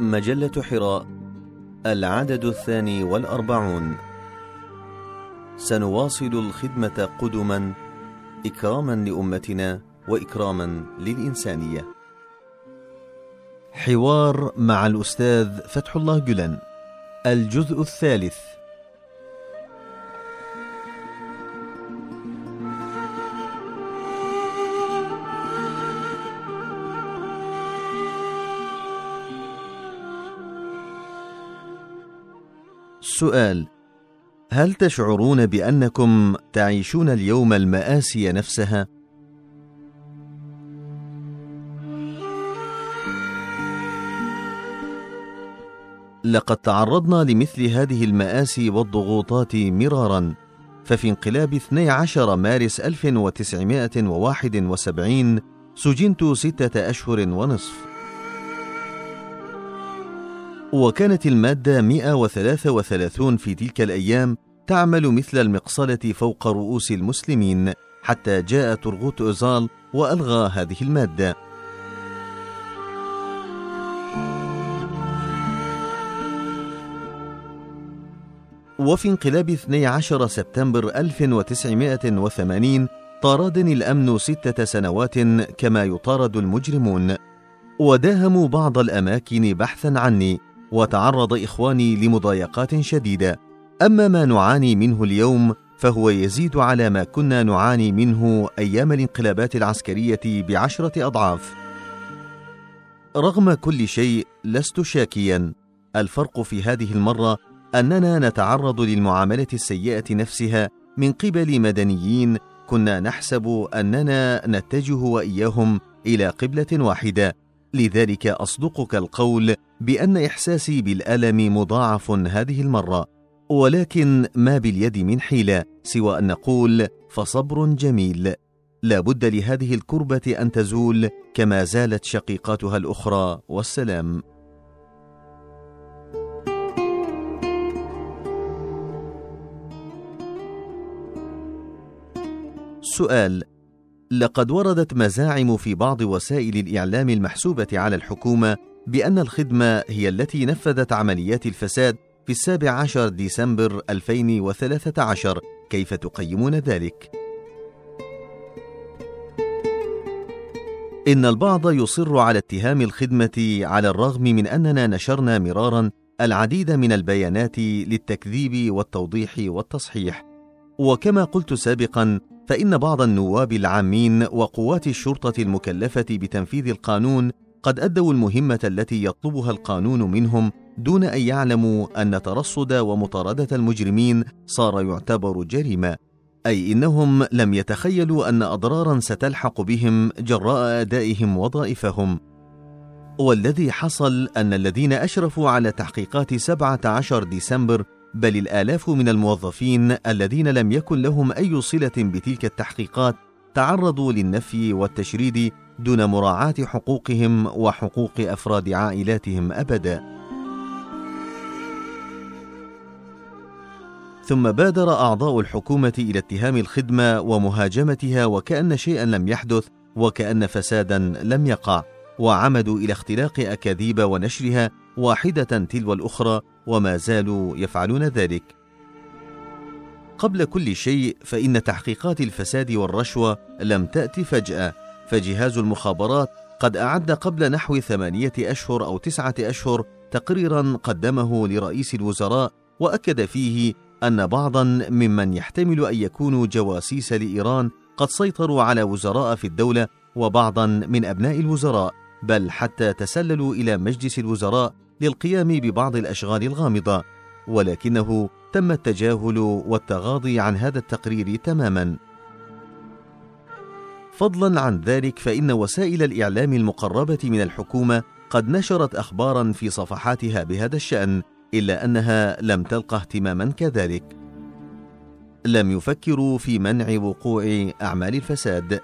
مجلة حراء العدد الثاني والأربعون. سنواصل الخدمة قدما إكراما لأمتنا وإكراما للإنسانية. حوار مع الأستاذ فتح الله جلن الجزء الثالث. سؤال هل تشعرون بأنكم تعيشون اليوم المآسي نفسها؟ لقد تعرضنا لمثل هذه المآسي والضغوطات مرارا ففي انقلاب 12 مارس 1971 سجنت ستة أشهر ونصف. وكانت المادة 133 في تلك الأيام تعمل مثل المقصلة فوق رؤوس المسلمين حتى جاء ترغوت أوزال وألغى هذه المادة. وفي انقلاب 12 سبتمبر 1980 طاردني الأمن ستة سنوات كما يطارد المجرمون. وداهموا بعض الأماكن بحثا عني. وتعرض إخواني لمضايقات شديدة. أما ما نعاني منه اليوم فهو يزيد على ما كنا نعاني منه أيام الانقلابات العسكرية بعشرة أضعاف. رغم كل شيء لست شاكيا. الفرق في هذه المرة أننا نتعرض للمعاملة السيئة نفسها من قبل مدنيين كنا نحسب أننا نتجه وإياهم إلى قبلة واحدة. لذلك أصدقك القول بأن إحساسي بالألم مضاعف هذه المرة ولكن ما باليد من حيلة سوى أن نقول فصبر جميل. لا بد لهذه الكربة أن تزول كما زالت شقيقاتها الأخرى والسلام. سؤال لقد وردت مزاعم في بعض وسائل الإعلام المحسوبة على الحكومة بأن الخدمة هي التي نفذت عمليات الفساد في السابع عشر ديسمبر 2013 كيف تقيمون ذلك؟ إن البعض يصر على اتهام الخدمة على الرغم من أننا نشرنا مرارا العديد من البيانات للتكذيب والتوضيح والتصحيح وكما قلت سابقا فإن بعض النواب العامين وقوات الشرطة المكلفة بتنفيذ القانون قد أدوا المهمة التي يطلبها القانون منهم دون أن يعلموا أن ترصد ومطاردة المجرمين صار يعتبر جريمة، أي إنهم لم يتخيلوا أن أضرارا ستلحق بهم جراء أدائهم وظائفهم. والذي حصل أن الذين أشرفوا على تحقيقات 17 ديسمبر بل الآلاف من الموظفين الذين لم يكن لهم أي صلة بتلك التحقيقات تعرضوا للنفي والتشريد دون مراعاة حقوقهم وحقوق أفراد عائلاتهم أبدا. ثم بادر أعضاء الحكومة إلى اتهام الخدمة ومهاجمتها وكأن شيئا لم يحدث وكأن فسادا لم يقع وعمدوا إلى اختلاق أكاذيب ونشرها واحدة تلو الأخرى وما زالوا يفعلون ذلك. قبل كل شيء فإن تحقيقات الفساد والرشوة لم تات فجأة. فجهاز المخابرات قد أعد قبل نحو ثمانية أشهر أو تسعة أشهر تقريرا قدمه لرئيس الوزراء وأكد فيه أن بعضا ممن يحتمل أن يكونوا جواسيس لإيران قد سيطروا على وزراء في الدولة وبعضا من أبناء الوزراء بل حتى تسللوا إلى مجلس الوزراء للقيام ببعض الأشغال الغامضة. ولكنه تم التجاهل والتغاضي عن هذا التقرير تماما. فضلا عن ذلك فإن وسائل الإعلام المقربة من الحكومة قد نشرت اخبارا في صفحاتها بهذا الشأن إلا أنها لم تلقى اهتماما كذلك. لم يفكروا في منع وقوع أعمال الفساد.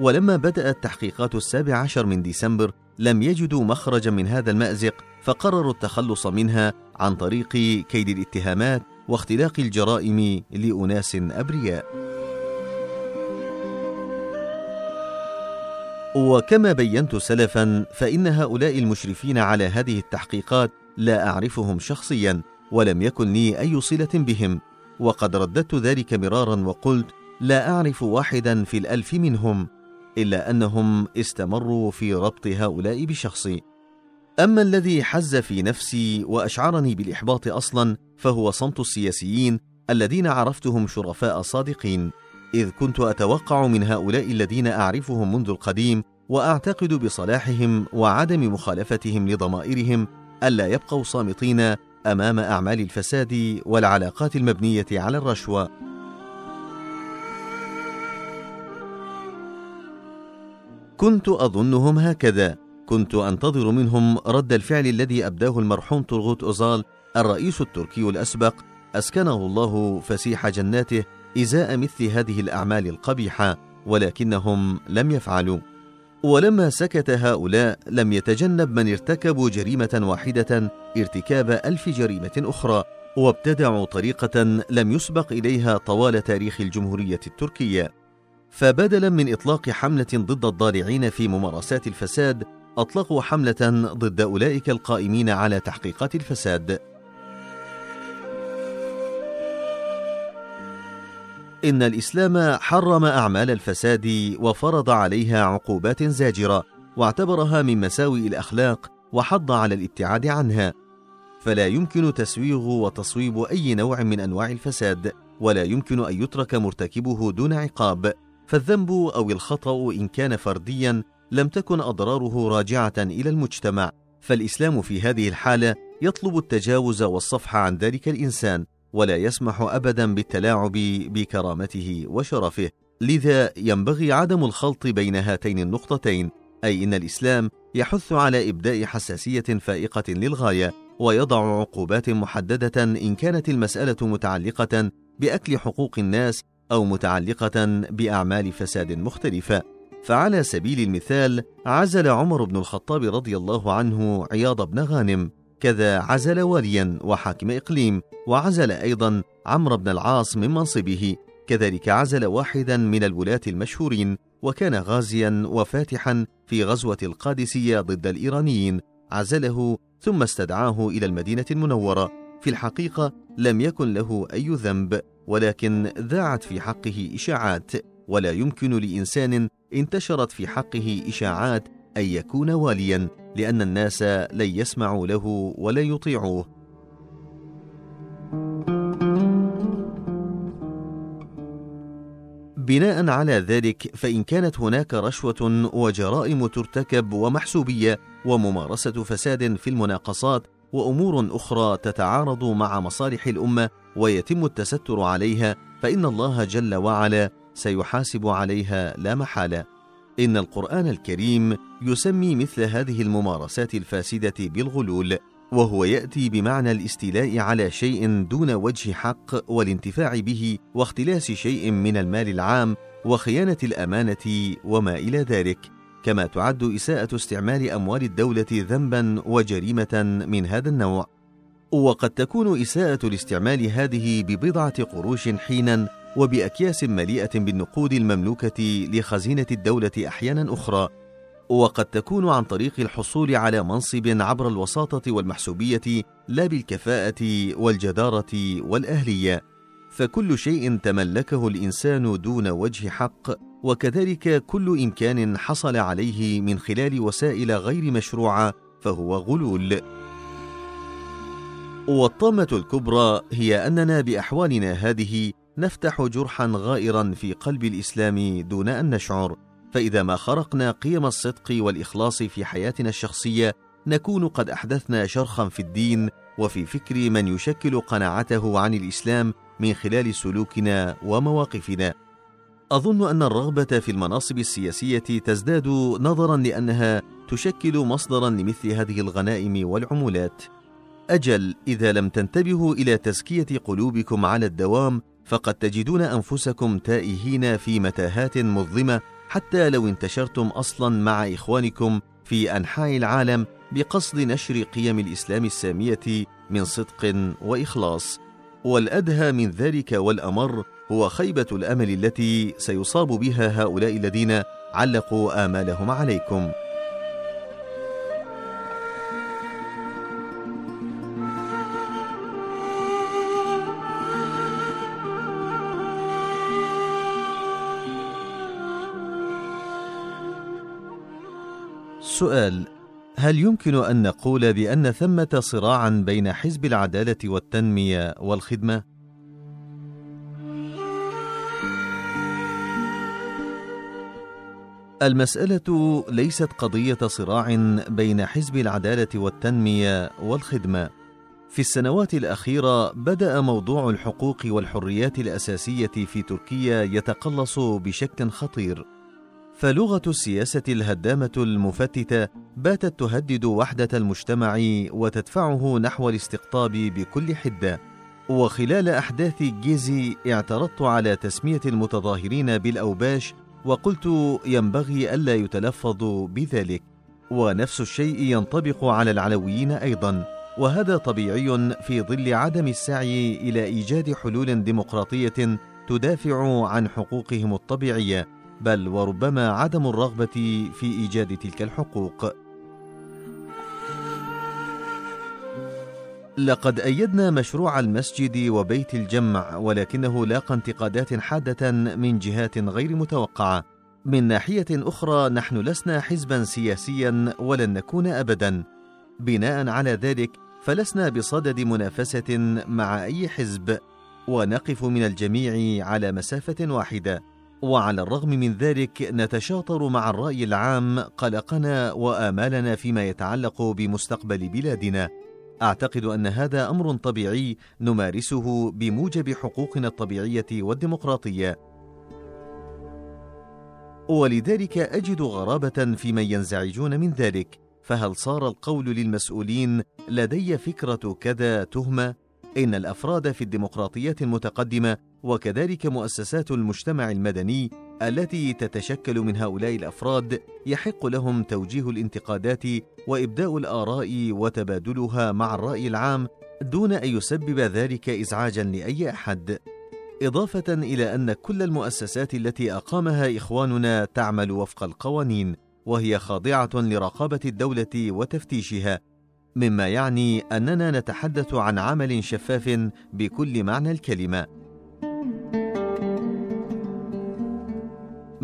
ولما بدات تحقيقات السابع عشر من ديسمبر لم يجدوا مخرجا من هذا المأزق فقرروا التخلص منها عن طريق كيد الاتهامات واختلاق الجرائم لأناس أبرياء. وكما بينت سلفا فإن هؤلاء المشرفين على هذه التحقيقات لا أعرفهم شخصيا ولم يكن لي أي صلة بهم. وقد رددت ذلك مرارا وقلت لا أعرف واحدا في الألف منهم إلا أنهم استمروا في ربط هؤلاء بشخصي. أما الذي حز في نفسي وأشعرني بالإحباط أصلا فهو صمت السياسيين الذين عرفتهم شرفاء صادقين. إذ كنت أتوقع من هؤلاء الذين أعرفهم منذ القديم وأعتقد بصلاحهم وعدم مخالفتهم لضمائرهم ألا يبقوا صامتين أمام أعمال الفساد والعلاقات المبنية على الرشوة. كنت أظنهم هكذا. كنت أنتظر منهم رد الفعل الذي أبداه المرحوم طرغوت أوزال الرئيس التركي الأسبق أسكنه الله فسيح جناته إزاء مثل هذه الأعمال القبيحة ولكنهم لم يفعلوا. ولما سكت هؤلاء لم يتجنب من ارتكبوا جريمة واحدة ارتكاب ألف جريمة أخرى وابتدعوا طريقة لم يسبق إليها طوال تاريخ الجمهورية التركية. فبدلا من إطلاق حملة ضد الضالعين في ممارسات الفساد أطلقوا حملة ضد أولئك القائمين على تحقيقات الفساد. إن الإسلام حرم أعمال الفساد وفرض عليها عقوبات زاجرة واعتبرها من مساوئ الأخلاق وحض على الابتعاد عنها. فلا يمكن تسويغ وتصويب أي نوع من أنواع الفساد ولا يمكن أن يترك مرتكبه دون عقاب. فالذنب أو الخطأ إن كان فرديا لم تكن أضراره راجعة إلى المجتمع. فالإسلام في هذه الحالة يطلب التجاوز والصفح عن ذلك الإنسان. ولا يسمح ابدا بالتلاعب بكرامته وشرفه. لذا ينبغي عدم الخلط بين هاتين النقطتين أي إن الإسلام يحث على إبداء حساسية فائقة للغاية ويضع عقوبات محددة إن كانت المسألة متعلقة بأكل حقوق الناس أو متعلقة بأعمال فساد مختلفه فعلى سبيل المثال عزل عمر بن الخطاب رضي الله عنه عياض بن غانم كذا عزل واليا وحاكم إقليم وعزل أيضا عمرو بن العاص من منصبه كذلك عزل واحدا من الولاة المشهورين وكان غازيا وفاتحا في غزوة القادسية ضد الإيرانيين عزله ثم استدعاه إلى المدينة المنورة. في الحقيقة لم يكن له أي ذنب ولكن ذاعت في حقه إشاعات ولا يمكن لإنسان انتشرت في حقه إشاعات أن يكون واليا لأن الناس لن يسمعوا له ولا يطيعوه. بناء على ذلك فإن كانت هناك رشوة وجرائم ترتكب ومحسوبية وممارسة فساد في المناقصات وأمور أخرى تتعارض مع مصالح الأمة ويتم التستر عليها فإن الله جل وعلا سيحاسب عليها لا محالة. إن القرآن الكريم يسمي مثل هذه الممارسات الفاسدة بالغلول، وهو يأتي بمعنى الاستيلاء على شيء دون وجه حق والانتفاع به واختلاس شيء من المال العام وخيانة الأمانة وما إلى ذلك، كما تعد إساءة استعمال أموال الدولة ذنبا وجريمة من هذا النوع. وقد تكون إساءة الاستعمال هذه ببضعة قروش حينا وبأكياس مليئة بالنقود المملوكة لخزينة الدولة أحيانا أخرى وقد تكون عن طريق الحصول على منصب عبر الوساطة والمحسوبية لا بالكفاءة والجدارة والأهلية. فكل شيء تملكه الإنسان دون وجه حق وكذلك كل إمكان حصل عليه من خلال وسائل غير مشروعة فهو غلول. والطامة الكبرى هي أننا بأحوالنا هذه نفتح جرحا غائرا في قلب الإسلام دون أن نشعر. فإذا ما خرقنا قيم الصدق والإخلاص في حياتنا الشخصية نكون قد أحدثنا شرخا في الدين وفي فكر من يشكل قناعته عن الإسلام من خلال سلوكنا ومواقفنا. أظن أن الرغبة في المناصب السياسية تزداد نظرا لأنها تشكل مصدرا لمثل هذه الغنائم والعمولات. أجل إذا لم تنتبهوا إلى تزكية قلوبكم على الدوام فقد تجدون أنفسكم تائهين في متاهات مظلمة حتى لو انتشرتم أصلا مع إخوانكم في أنحاء العالم بقصد نشر قيم الإسلام السامية من صدق وإخلاص. والأدهى من ذلك والأمر هو خيبة الأمل التي سيصاب بها هؤلاء الذين علقوا آمالهم عليكم. سؤال هل يمكن أن نقول بأن ثمة صراعا بين حزب العدالة والتنمية والخدمة؟ المسألة ليست قضية صراع بين حزب العدالة والتنمية والخدمة. في السنوات الأخيرة بدأ موضوع الحقوق والحريات الأساسية في تركيا يتقلص بشكل خطير. فلغة السياسة الهدامة المفتتة باتت تهدد وحدة المجتمع وتدفعه نحو الاستقطاب بكل حدة. وخلال أحداث جيزي اعترضت على تسمية المتظاهرين بالأوباش وقلت ينبغي ألا يتلفظوا بذلك. ونفس الشيء ينطبق على العلويين أيضا. وهذا طبيعي في ظل عدم السعي إلى إيجاد حلول ديمقراطية تدافع عن حقوقهم الطبيعية. بل وربما عدم الرغبة في إيجاد تلك الحقوق. لقد أيدنا مشروع المسجد وبيت الجمع ولكنه لاقى انتقادات حادة من جهات غير متوقعة. من ناحية أخرى نحن لسنا حزبا سياسيا ولن نكون ابدا. بناء على ذلك فلسنا بصدد منافسة مع أي حزب. ونقف من الجميع على مسافة واحدة. وعلى الرغم من ذلك نتشاطر مع الرأي العام قلقنا وآمالنا فيما يتعلق بمستقبل بلادنا. أعتقد أن هذا أمر طبيعي نمارسه بموجب حقوقنا الطبيعية والديمقراطية. ولذلك أجد غرابة في من ينزعجون من ذلك. فهل صار القول للمسؤولين لدي فكرة كذا تهمة؟ إن الأفراد في الديمقراطيات المتقدمة وكذلك مؤسسات المجتمع المدني التي تتشكل من هؤلاء الأفراد يحق لهم توجيه الانتقادات وإبداء الآراء وتبادلها مع الرأي العام دون أن يسبب ذلك ازعاجا لأي أحد. إضافة إلى أن كل المؤسسات التي أقامها إخواننا تعمل وفق القوانين وهي خاضعة لرقابة الدولة وتفتيشها مما يعني أننا نتحدث عن عمل شفاف بكل معنى الكلمة.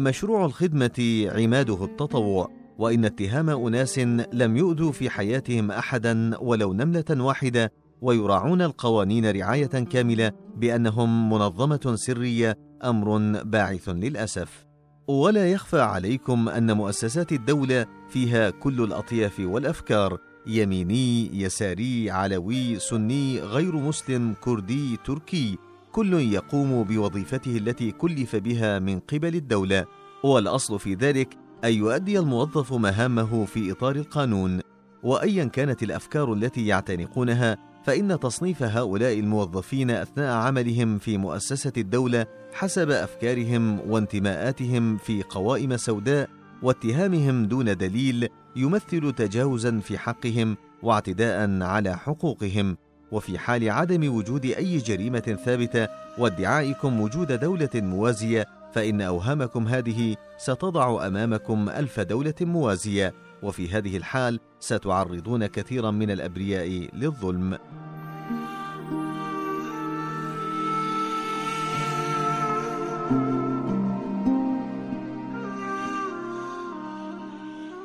مشروع الخدمة عماده التطوع وإن اتهام أناس لم يؤذوا في حياتهم احدا ولو نملة واحدة ويراعون القوانين رعاية كاملة بأنهم منظمة سرية أمر باعث للأسف. ولا يخفى عليكم أن مؤسسات الدولة فيها كل الأطياف والأفكار يميني يساري علوي سني غير مسلم كردي تركي كل يقوم بوظيفته التي كلف بها من قبل الدولة والأصل في ذلك أن يؤدي الموظف مهامه في إطار القانون. وايا كانت الأفكار التي يعتنقونها فإن تصنيف هؤلاء الموظفين أثناء عملهم في مؤسسة الدولة حسب أفكارهم وانتماءاتهم في قوائم سوداء واتهامهم دون دليل يمثل تجاوزا في حقهم واعتداء على حقوقهم. وفي حال عدم وجود أي جريمة ثابتة وادعائكم وجود دولة موازية فإن أوهامكم هذه ستضع أمامكم ألف دولة موازية وفي هذه الحال ستعرضون كثيرا من الأبرياء للظلم.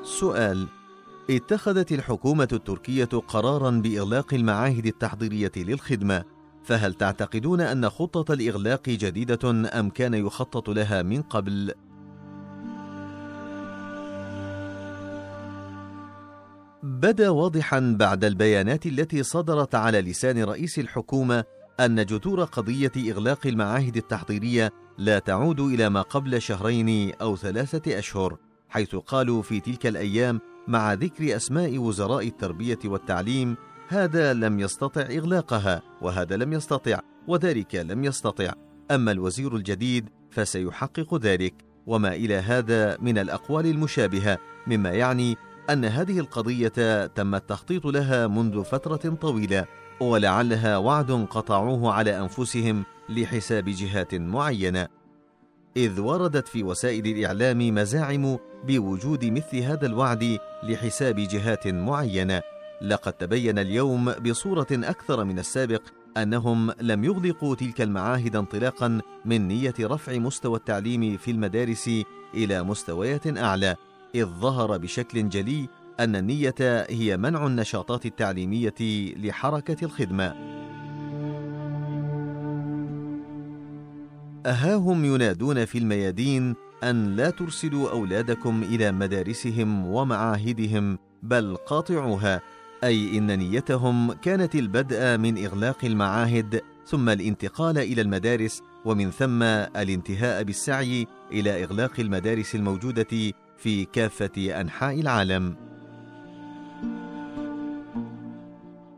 سؤال اتخذت الحكومة التركية قرارا بإغلاق المعاهد التحضيرية للخدمة، فهل تعتقدون أن خطة الإغلاق جديدة أم كان يخطط لها من قبل؟ بدا واضحا بعد البيانات التي صدرت على لسان رئيس الحكومة أن جذور قضية إغلاق المعاهد التحضيرية لا تعود إلى ما قبل شهرين أو ثلاثة أشهر، حيث قالوا في تلك الأيام مع ذكر أسماء وزراء التربية والتعليم هذا لم يستطع إغلاقها وهذا لم يستطع وذلك لم يستطع. أما الوزير الجديد فسيحقق ذلك. وما إلى هذا من الأقوال المشابهة مما يعني أن هذه القضية تم التخطيط لها منذ فترة طويلة ولعلها وعد قطعوه على أنفسهم لحساب جهات معينة. إذ وردت في وسائل الإعلام مزاعم بوجود مثل هذا الوعد لحساب جهات معينة لقد تبين اليوم بصورة أكثر من السابق أنهم لم يغلقوا تلك المعاهد انطلاقا من نية رفع مستوى التعليم في المدارس إلى مستويات أعلى إذ ظهر بشكل جلي أن النية هي منع النشاطات التعليمية لحركة الخدمة. أهاهم ينادون في الميادين أن لا ترسلوا أولادكم إلى مدارسهم ومعاهدهم بل قاطعوها، أي إن نيتهم كانت البدء من إغلاق المعاهد ثم الانتقال إلى المدارس ومن ثم الانتهاء بالسعي إلى إغلاق المدارس الموجودة في كافة أنحاء العالم.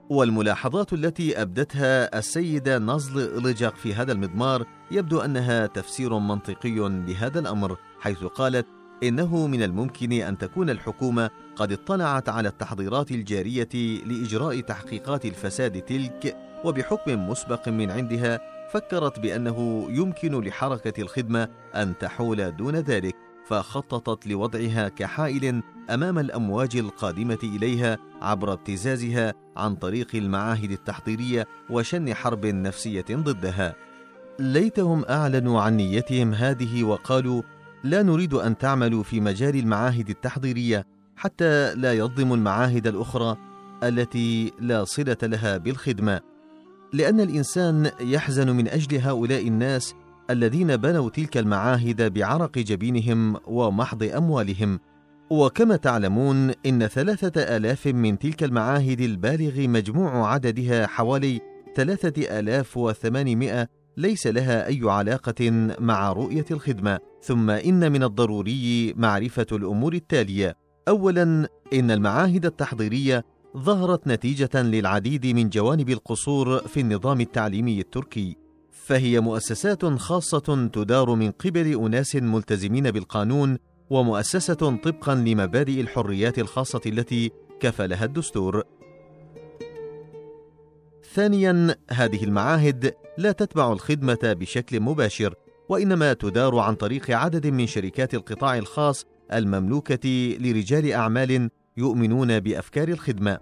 والملاحظات التي أبدتها السيدة نزل لجق في هذا المضمار يبدو أنها تفسير منطقي لهذا الأمر حيث قالت إنه من الممكن أن تكون الحكومة قد اطلعت على التحضيرات الجارية لإجراء تحقيقات الفساد تلك وبحكم مسبق من عندها فكرت بأنه يمكن لحركة الخدمة أن تحول دون ذلك فخططت لوضعها كحائل أمام الأمواج القادمة إليها عبر ابتزازها عن طريق المعاهد التحضيرية وشن حرب نفسية ضدها. ليتهم أعلنوا عن نيتهم هذه وقالوا لا نريد أن تعملوا في مجال المعاهد التحضيرية حتى لا يظلموا المعاهد الأخرى التي لا صلة لها بالخدمة لأن الإنسان يحزن من أجل هؤلاء الناس الذين بنوا تلك المعاهد بعرق جبينهم ومحض أموالهم. وكما تعلمون إن ثلاثة آلاف من تلك المعاهد البالغ مجموع عددها حوالي ثلاثة آلاف وثمانمائة ليس لها أي علاقة مع رؤية الخدمة. ثم إن من الضروري معرفة الأمور التالية. أولا إن المعاهد التحضيرية ظهرت نتيجة للعديد من جوانب القصور في النظام التعليمي التركي. فهي مؤسسات خاصة تدار من قبل أناس ملتزمين بالقانون ومؤسسة طبقا لمبادئ الحريات الخاصة التي كفلها الدستور. ثانيا هذه المعاهد لا تتبع الخدمة بشكل مباشر وإنما تدار عن طريق عدد من شركات القطاع الخاص المملوكة لرجال أعمال يؤمنون بأفكار الخدمة.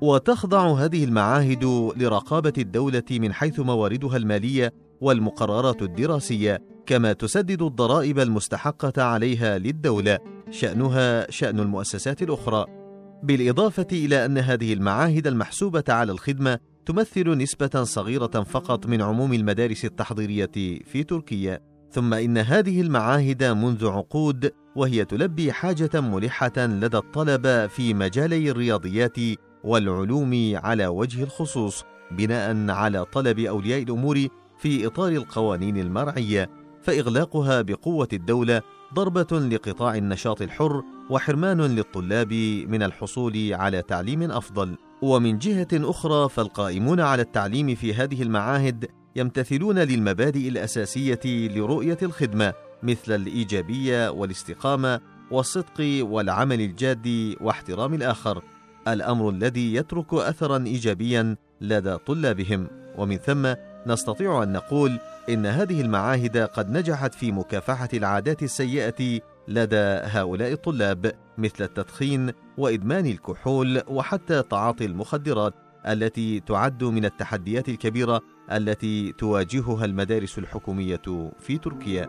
وتخضع هذه المعاهد لرقابة الدولة من حيث مواردها المالية والمقررات الدراسية كما تسدد الضرائب المستحقة عليها للدولة شأنها شأن المؤسسات الأخرى بالإضافة إلى أن هذه المعاهد المحسوبة على الخدمة تمثل نسبة صغيرة فقط من عموم المدارس التحضيرية في تركيا ثم إن هذه المعاهد منذ عقود وهي تلبي حاجة ملحة لدى الطلبة في مجالي الرياضيات والعلوم على وجه الخصوص بناء على طلب أولياء الأمور في إطار القوانين المرعية فإغلاقها بقوة الدولة ضربة لقطاع النشاط الحر وحرمان للطلاب من الحصول على تعليم أفضل. ومن جهة أخرى فالقائمون على التعليم في هذه المعاهد يمتثلون للمبادئ الأساسية لرؤية الخدمة مثل الإيجابية والاستقامة والصدق والعمل الجاد واحترام الآخر. الأمر الذي يترك اثرا ايجابيا لدى طلابهم. ومن ثم نستطيع أن نقول إن هذه المعاهد قد نجحت في مكافحة العادات السيئة لدى هؤلاء الطلاب مثل التدخين وإدمان الكحول وحتى تعاطي المخدرات التي تعد من التحديات الكبيرة التي تواجهها المدارس الحكومية في تركيا.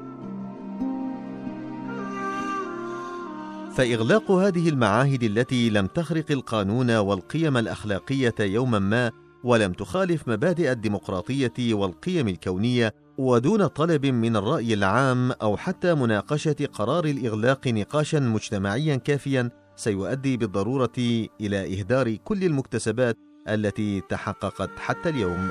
فإغلاق هذه المعاهد التي لم تخرق القانون والقيم الأخلاقية يوما ما ولم تخالف مبادئ الديمقراطية والقيم الكونية ودون طلب من الرأي العام أو حتى مناقشة قرار الإغلاق نقاشا مجتمعيا كافيا سيؤدي بالضرورة إلى إهدار كل المكتسبات التي تحققت حتى اليوم.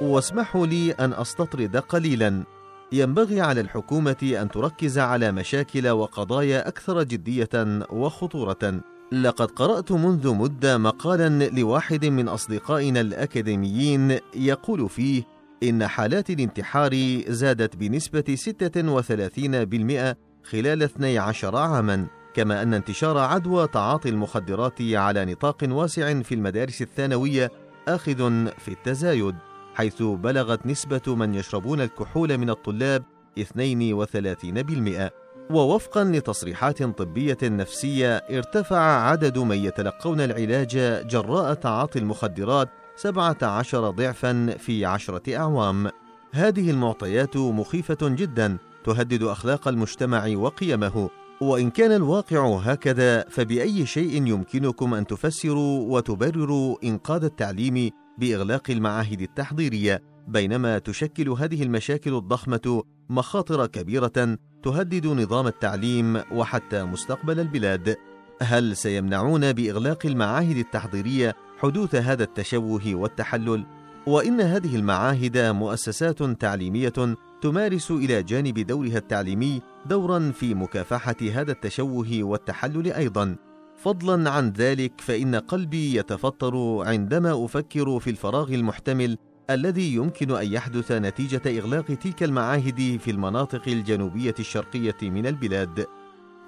واسمحوا لي أن أستطرد قليلا ينبغي على الحكومة أن تركز على مشاكل وقضايا أكثر جدية وخطورة. لقد قرأت منذ مدة مقالا لواحد من أصدقائنا الأكاديميين يقول فيه إن حالات الانتحار زادت بنسبة 36% خلال 12 عاما، كما أن انتشار عدوى تعاطي المخدرات على نطاق واسع في المدارس الثانوية آخذ في التزايد حيث بلغت نسبة من يشربون الكحول من الطلاب 32% ووفقا لتصريحات طبية نفسية ارتفع عدد من يتلقون العلاج جراء تعاطي المخدرات 17 ضعفا في عشرة أعوام. هذه المعطيات مخيفة جدا تهدد أخلاق المجتمع وقيمه. وإن كان الواقع هكذا فبأي شيء يمكنكم أن تفسروا وتبرروا إنقاذ التعليم بإغلاق المعاهد التحضيرية؟ بينما تشكل هذه المشاكل الضخمة مخاطر كبيرة تهدد نظام التعليم وحتى مستقبل البلاد. هل سيمنعون بإغلاق المعاهد التحضيرية حدوث هذا التشوه والتحلل؟ وإن هذه المعاهد مؤسسات تعليمية تمارس إلى جانب دورها التعليمي دورا في مكافحة هذا التشوه والتحلل أيضا. فضلا عن ذلك فإن قلبي يتفطر عندما أفكر في الفراغ المحتمل الذي يمكن أن يحدث نتيجة إغلاق تلك المعاهد في المناطق الجنوبية الشرقية من البلاد.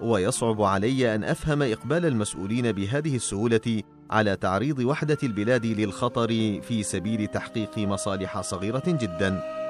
ويصعب علي أن أفهم إقبال المسؤولين بهذه السهولة على تعريض وحدة البلاد للخطر في سبيل تحقيق مصالح صغيرة جدا.